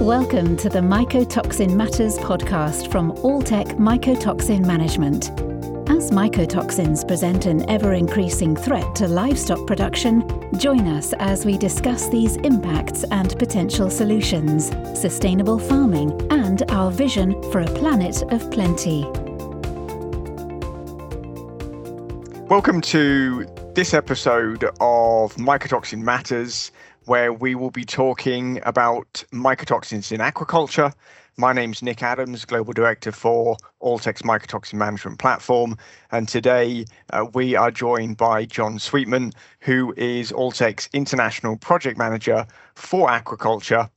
Welcome to the Mycotoxin Matters podcast from Alltech Mycotoxin Management. As mycotoxins present an ever increasing threat to livestock production, join us as we discuss these impacts and potential solutions, sustainable farming, and our vision for a planet of plenty. Welcome to this episode of Mycotoxin Matters where we will be talking about mycotoxins in aquaculture. My name's Nick Adams, Global Director for Alltech's Mycotoxin Management Platform. And today uh, we are joined by John Sweetman, who is Alltech's International Project Manager for Aquaculture.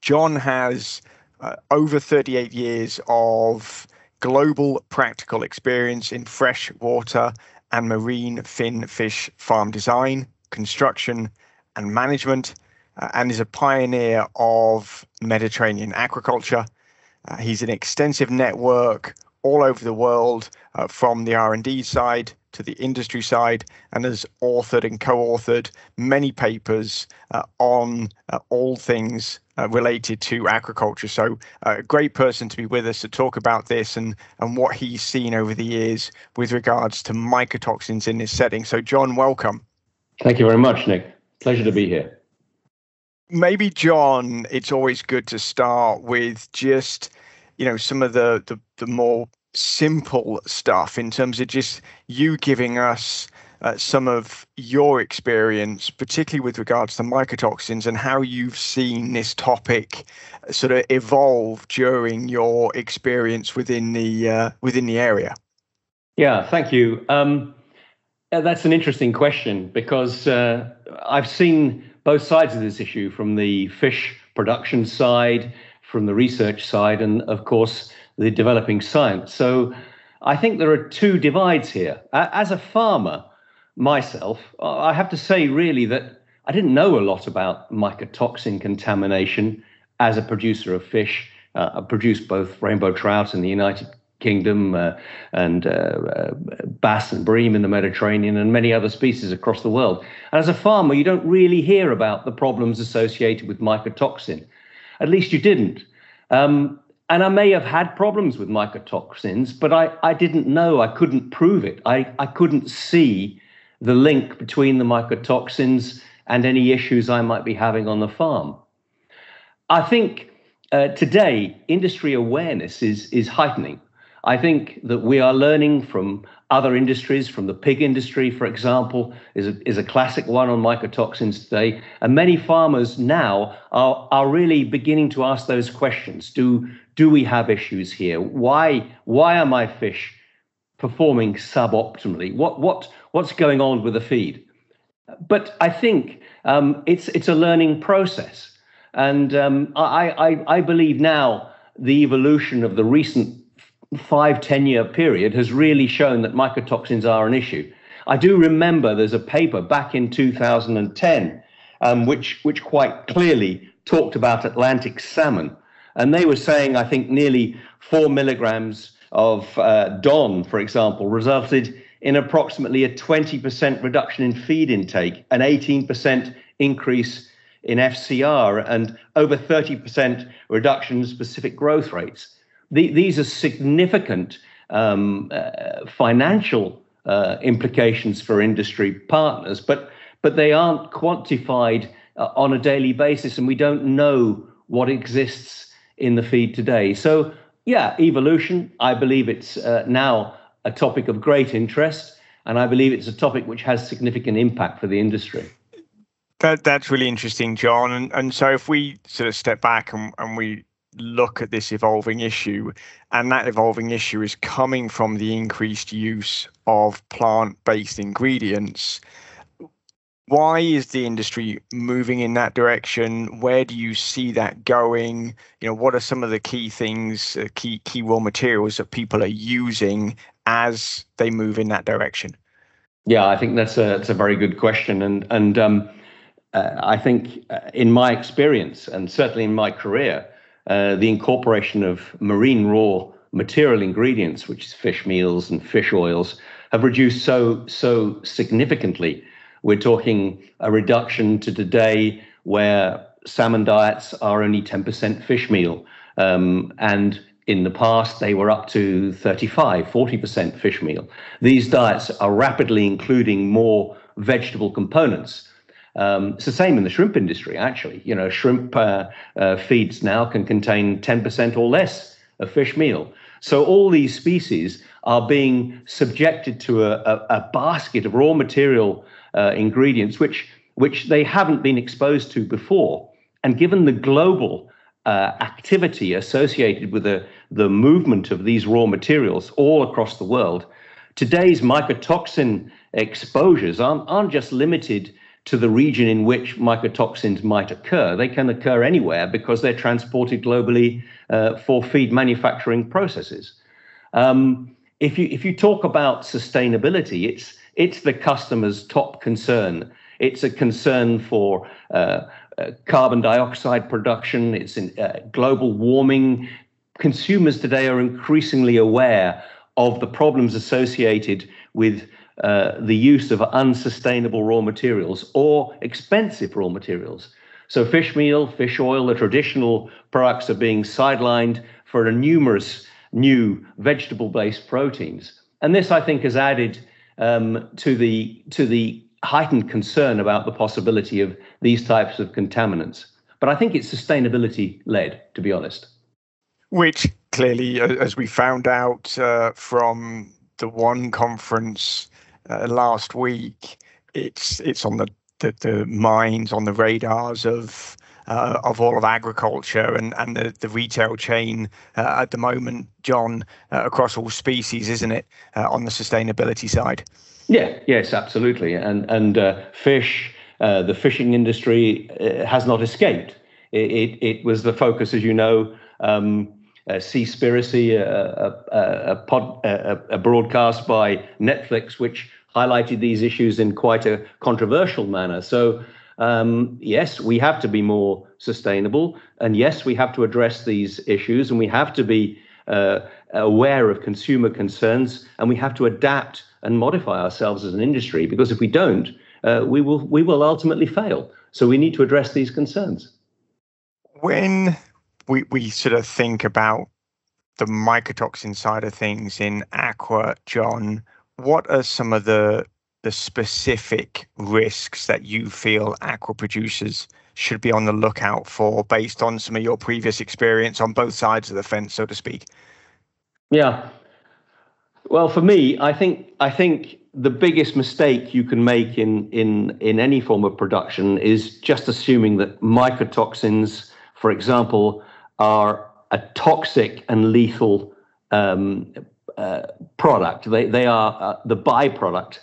John has uh, over 38 years of global practical experience in freshwater and marine fin fish farm design, construction, and management, uh, and is a pioneer of Mediterranean aquaculture. Uh, he's an extensive network all over the world, uh, from the R&D side to the industry side, and has authored and co-authored many papers uh, on uh, all things uh, related to aquaculture. So, a great person to be with us to talk about this and and what he's seen over the years with regards to mycotoxins in this setting. So, John, welcome. Thank you very much, Nick. Pleasure to be here. Maybe, John, it's always good to start with just, you know, some of the, the, the more simple stuff in terms of just you giving us uh, some of your experience, particularly with regards to mycotoxins and how you've seen this topic uh, sort of evolve during your experience within the uh, within the area. Yeah, thank you. Um, that's an interesting question because uh, I've seen both sides of this issue from the fish production side, from the research side, and of course, the developing science. So I think there are two divides here. As a farmer, myself, I have to say really that I didn't know a lot about mycotoxin contamination as a producer of fish. Uh, I produced both rainbow trout in the United Kingdom uh, and uh, uh, bass and bream in the Mediterranean and many other species across the world. And as a farmer, you don't really hear about the problems associated with mycotoxin. At least you didn't. Um, and I may have had problems with mycotoxins, but I, I didn't know. I couldn't prove it. I, I couldn't see the link between the mycotoxins and any issues I might be having on the farm. I think uh, today industry awareness is, is heightening. I think that we are learning from other industries, from the pig industry, for example, is a, is a classic one on mycotoxins today. And many farmers now are, are really beginning to ask those questions. Do, do we have issues here? Why, why are my fish performing suboptimally? What, what, what's going on with the feed? But I think um, it's, it's a learning process. And um, I, I, I believe now the evolution of the recent five, 10 year period has really shown that mycotoxins are an issue. I do remember there's a paper back in 2010 um, which, which quite clearly talked about Atlantic salmon. And they were saying, I think, nearly four milligrams of uh, DON, for example, resulted in approximately a 20% reduction in feed intake, an 18% increase in FCR, and over 30% reduction in specific growth rates. The, these are significant um, uh, financial uh, implications for industry partners, but but they aren't quantified uh, on a daily basis, and we don't know what exists in the feed today. So, yeah, evolution. I believe it's uh, now a topic of great interest, and I believe it's a topic which has significant impact for the industry. That that's really interesting, John. And and so if we sort of step back and, and we look at this evolving issue, and that evolving issue is coming from the increased use of plant based ingredients. Why is the industry moving in that direction? Where do you see that going? You know, what are some of the key things, uh, key key raw materials that people are using as they move in that direction? Yeah, I think that's a that's a very good question, and and um, uh, I think uh, in my experience, and certainly in my career, uh, the incorporation of marine raw material ingredients, which is fish meals and fish oils, have reduced so so significantly. We're talking a reduction to today where salmon diets are only 10% fish meal. Um, and in the past, they were up to 35, 40% fish meal. These diets are rapidly including more vegetable components. Um, it's the same in the shrimp industry, actually. You know, shrimp uh, uh, feeds now can contain 10% or less of fish meal. So all these species are being subjected to a, a, a basket of raw material uh, ingredients which which they haven't been exposed to before. And given the global uh, activity associated with the, the movement of these raw materials all across the world, today's mycotoxin exposures aren't, aren't just limited to the region in which mycotoxins might occur. They can occur anywhere because they're transported globally uh, for feed manufacturing processes. Um, if you if you talk about sustainability, it's it's the customer's top concern. It's a concern for uh, uh, carbon dioxide production. It's in uh, global warming. Consumers today are increasingly aware of the problems associated with uh, the use of unsustainable raw materials or expensive raw materials. So, fish meal, fish oil, the traditional products are being sidelined for a numerous new vegetable based proteins. And this, I think, has added um, to the to the heightened concern about the possibility of these types of contaminants. But I think it's sustainability led, to be honest. Which clearly, as we found out uh, from the one conference uh, last week, it's it's on the, the, the minds, on the radars of uh, of all of agriculture and, and the, the retail chain uh, at the moment, John, uh, across all species, isn't it, uh, on the sustainability side? Yeah, yes, absolutely. And, and uh, fish, uh, the fishing industry has not escaped. It, it, it, was the focus, as you know, um, Seaspiracy, a, a, a, pod, a, a broadcast by Netflix, which highlighted these issues in quite a controversial manner. So um, yes, we have to be more sustainable, and yes, we have to address these issues, and we have to be uh, aware of consumer concerns, and we have to adapt and modify ourselves as an industry. Because if we don't, uh, we will we will ultimately fail. So we need to address these concerns. When we we sort of think about the mycotoxin side of things in aqua, John, what are some of the the specific risks that you feel aqua producers should be on the lookout for based on some of your previous experience on both sides of the fence, so to speak? Yeah. Well, for me, I think I think the biggest mistake you can make in in in any form of production is just assuming that mycotoxins, for example, are a toxic and lethal um, uh, product. They they are uh, the byproduct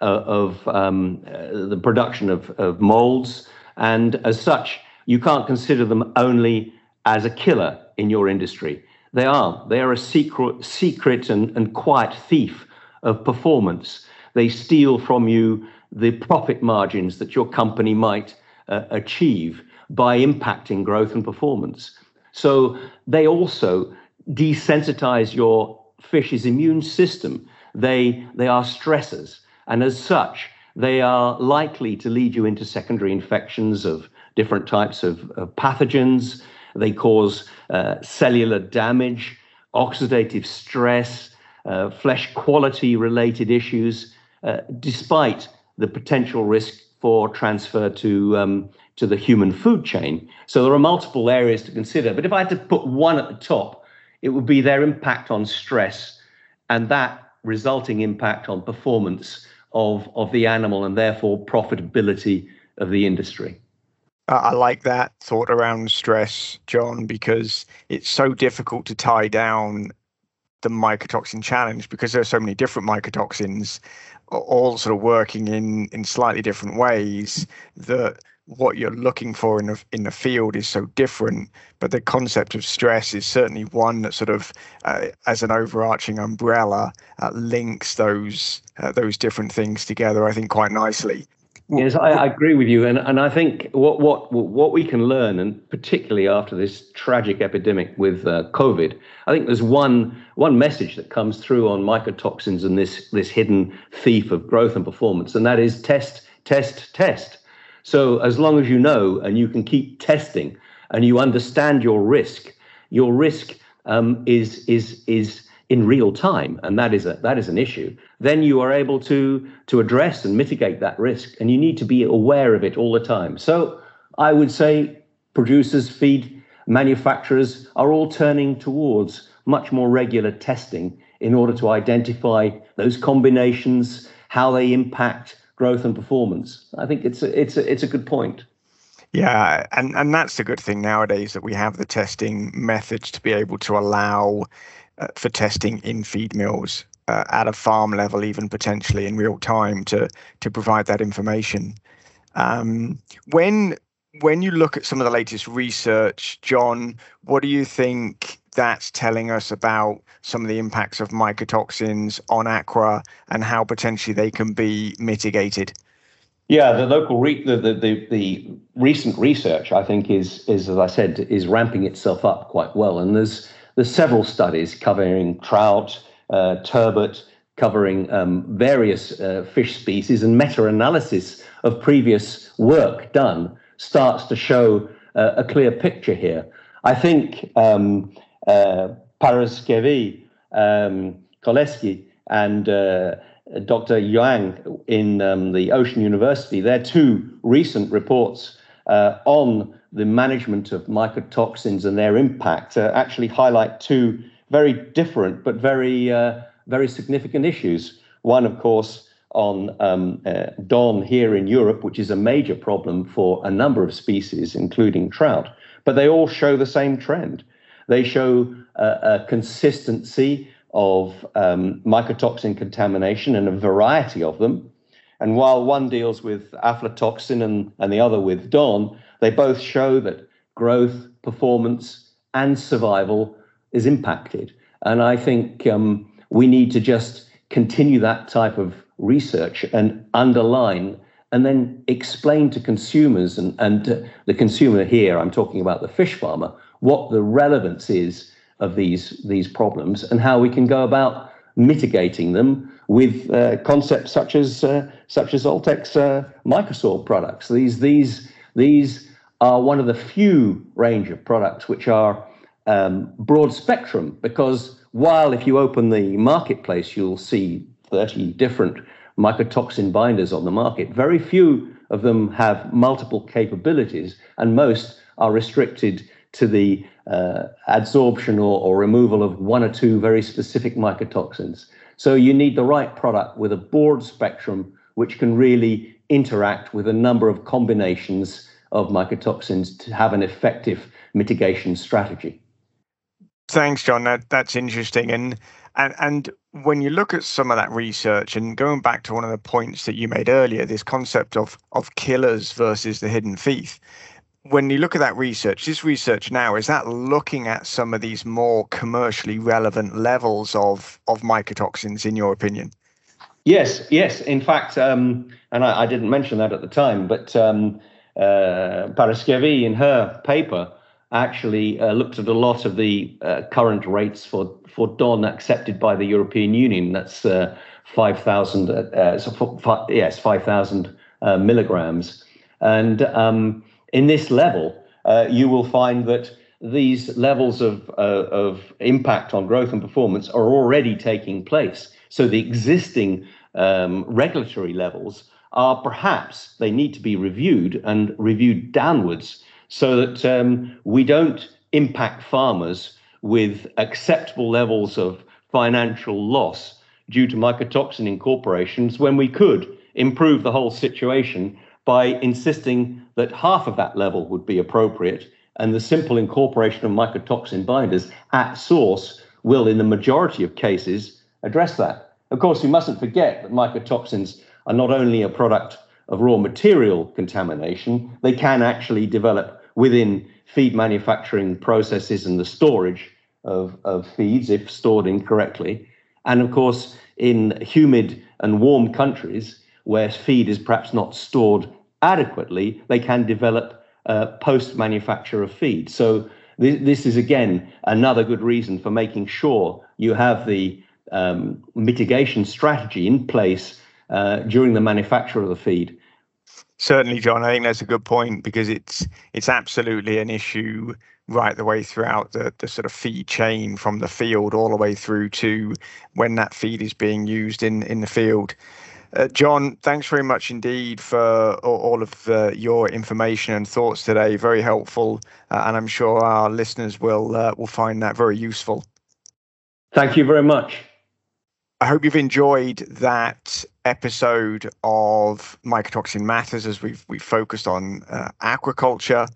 uh, of um, uh, the production of, of molds. And as such, you can't consider them only as a killer in your industry. They are. They are a secret, secret and, and quiet thief of performance. They steal from you the profit margins that your company might uh, achieve by impacting growth and performance. So they also desensitize your fish's immune system. They, they are stressors. And as such, they are likely to lead you into secondary infections of different types of, of pathogens. They cause uh, cellular damage, oxidative stress, uh, flesh quality related issues, uh, despite the potential risk for transfer to, um, to the human food chain. So there are multiple areas to consider. But if I had to put one at the top, it would be their impact on stress and that resulting impact on performance of, of the animal and therefore profitability of the industry. I like that thought around stress, John, because it's so difficult to tie down the mycotoxin challenge because there are so many different mycotoxins all sort of working in in slightly different ways that what you're looking for in the in the field is so different. But the concept of stress is certainly one that sort of, uh, as an overarching umbrella, uh, links those uh, those different things together. I think quite nicely. Yes, I, I, agree with you, and and I think what what what we can learn, and particularly after this tragic epidemic with uh, COVID, I think there's one one message that comes through on mycotoxins and this this hidden thief of growth and performance, and that is test, test, test So as long as you know and you can keep testing and you understand your risk, your risk um, is is is in real time, and that is a that is an issue. Then you are able to to address and mitigate that risk, and you need to be aware of it all the time. So I would say producers, feed manufacturers are all turning towards much more regular testing in order to identify those combinations, how they impact growth and performance. I think it's a, it's a, it's a good point. Yeah, and and that's the good thing nowadays that we have the testing methods to be able to allow uh, for testing in feed mills uh, at a farm level, even potentially in real time to to provide that information. Um, when when you look at some of the latest research, John, what do you think that's telling us about some of the impacts of mycotoxins on aqua and how potentially they can be mitigated? Yeah, the local re- the, the, the, the recent research, I think, is is as I said, is ramping itself up quite well. And there's there's several studies covering trout, uh, turbot, covering um, various uh, fish species, and meta-analysis of previous work done starts to show uh, a clear picture here. I think um, uh, Paraskevi, um, Koletsi, and uh, Dr. Yang in um, the Ocean University, their two recent reports uh, on the management of mycotoxins and their impact uh, actually highlight two very different but very, uh, very significant issues. One, of course, on um, uh, DON here in Europe, which is a major problem for a number of species, including trout. But they all show the same trend. They show a consistency of um, mycotoxin contamination and a variety of them. And while one deals with aflatoxin and, and the other with DON, they both show that growth, performance, and survival is impacted. And I think um, we need to just continue that type of research and underline and then explain to consumers and, and the consumer here, I'm talking about the fish farmer, what the relevance is of these these problems and how we can go about mitigating them with uh, concepts such as uh, such as Alltech's uh, Mycosorb products. These these these are one of the few range of products which are um, broad spectrum because while if you open the marketplace you'll see 30 different mycotoxin binders on the market, very few of them have multiple capabilities and most are restricted to the uh, adsorption or, or removal of one or two very specific mycotoxins. So you need the right product with a broad spectrum which can really interact with a number of combinations of mycotoxins to have an effective mitigation strategy. Thanks, John. That, that's interesting. And, and and when you look at some of that research and going back to one of the points that you made earlier, this concept of of killers versus the hidden thief, when you look at that research, this research now is that looking at some of these more commercially relevant levels of of mycotoxins, in your opinion? Yes, yes. In fact, um, and I, I, didn't mention that at the time, but um, uh, Paraskevi in her paper actually uh, looked at a lot of the uh, current rates for for DON accepted by the European Union. That's uh, five thousand. Uh, so yes, five thousand uh, milligrams, and um, in this level, uh, you will find that these levels of, uh, of impact on growth and performance are already taking place. So the existing um, regulatory levels are perhaps they need to be reviewed and reviewed downwards so that um, we don't impact farmers with acceptable levels of financial loss due to mycotoxin incorporations when we could improve the whole situation by insisting that half of that level would be appropriate and the simple incorporation of mycotoxin binders at source will, in the majority of cases, address that. Of course, we mustn't forget that mycotoxins are not only a product of raw material contamination, they can actually develop within feed manufacturing processes and the storage of, of feeds if stored incorrectly. And of course, in humid and warm countries, where feed is perhaps not stored adequately, they can develop uh, post manufacture of feed. So, th- this is again another good reason for making sure you have the um, mitigation strategy in place uh, during the manufacture of the feed. Certainly, John. I think that's a good point because it's it's absolutely an issue right the way throughout the, the sort of feed chain from the field all the way through to when that feed is being used in, in the field. Uh, John, thanks very much indeed for all of uh, your information and thoughts today. Very helpful, uh, and I'm sure our listeners will uh, will find that very useful. Thank you very much. I hope you've enjoyed that episode of Mycotoxin Matters as we've we've focused on uh, aquaculture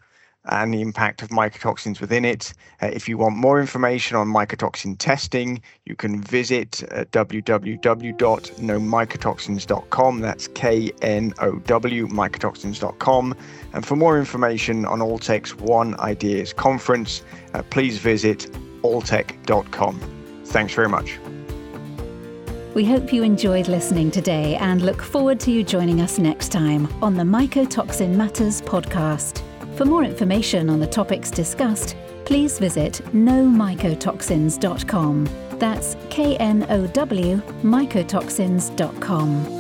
and the impact of mycotoxins within it. Uh, if you want more information on mycotoxin testing, you can visit uh, www.knowmycotoxins.com. That's K N O W, mycotoxins.com. And for more information on Alltech's One Ideas Conference, uh, please visit alltech.com. Thanks very much. We hope you enjoyed listening today and look forward to you joining us next time on the Mycotoxin Matters podcast. For more information on the topics discussed, please visit knowmycotoxins.com. That's K N O W mycotoxins.com.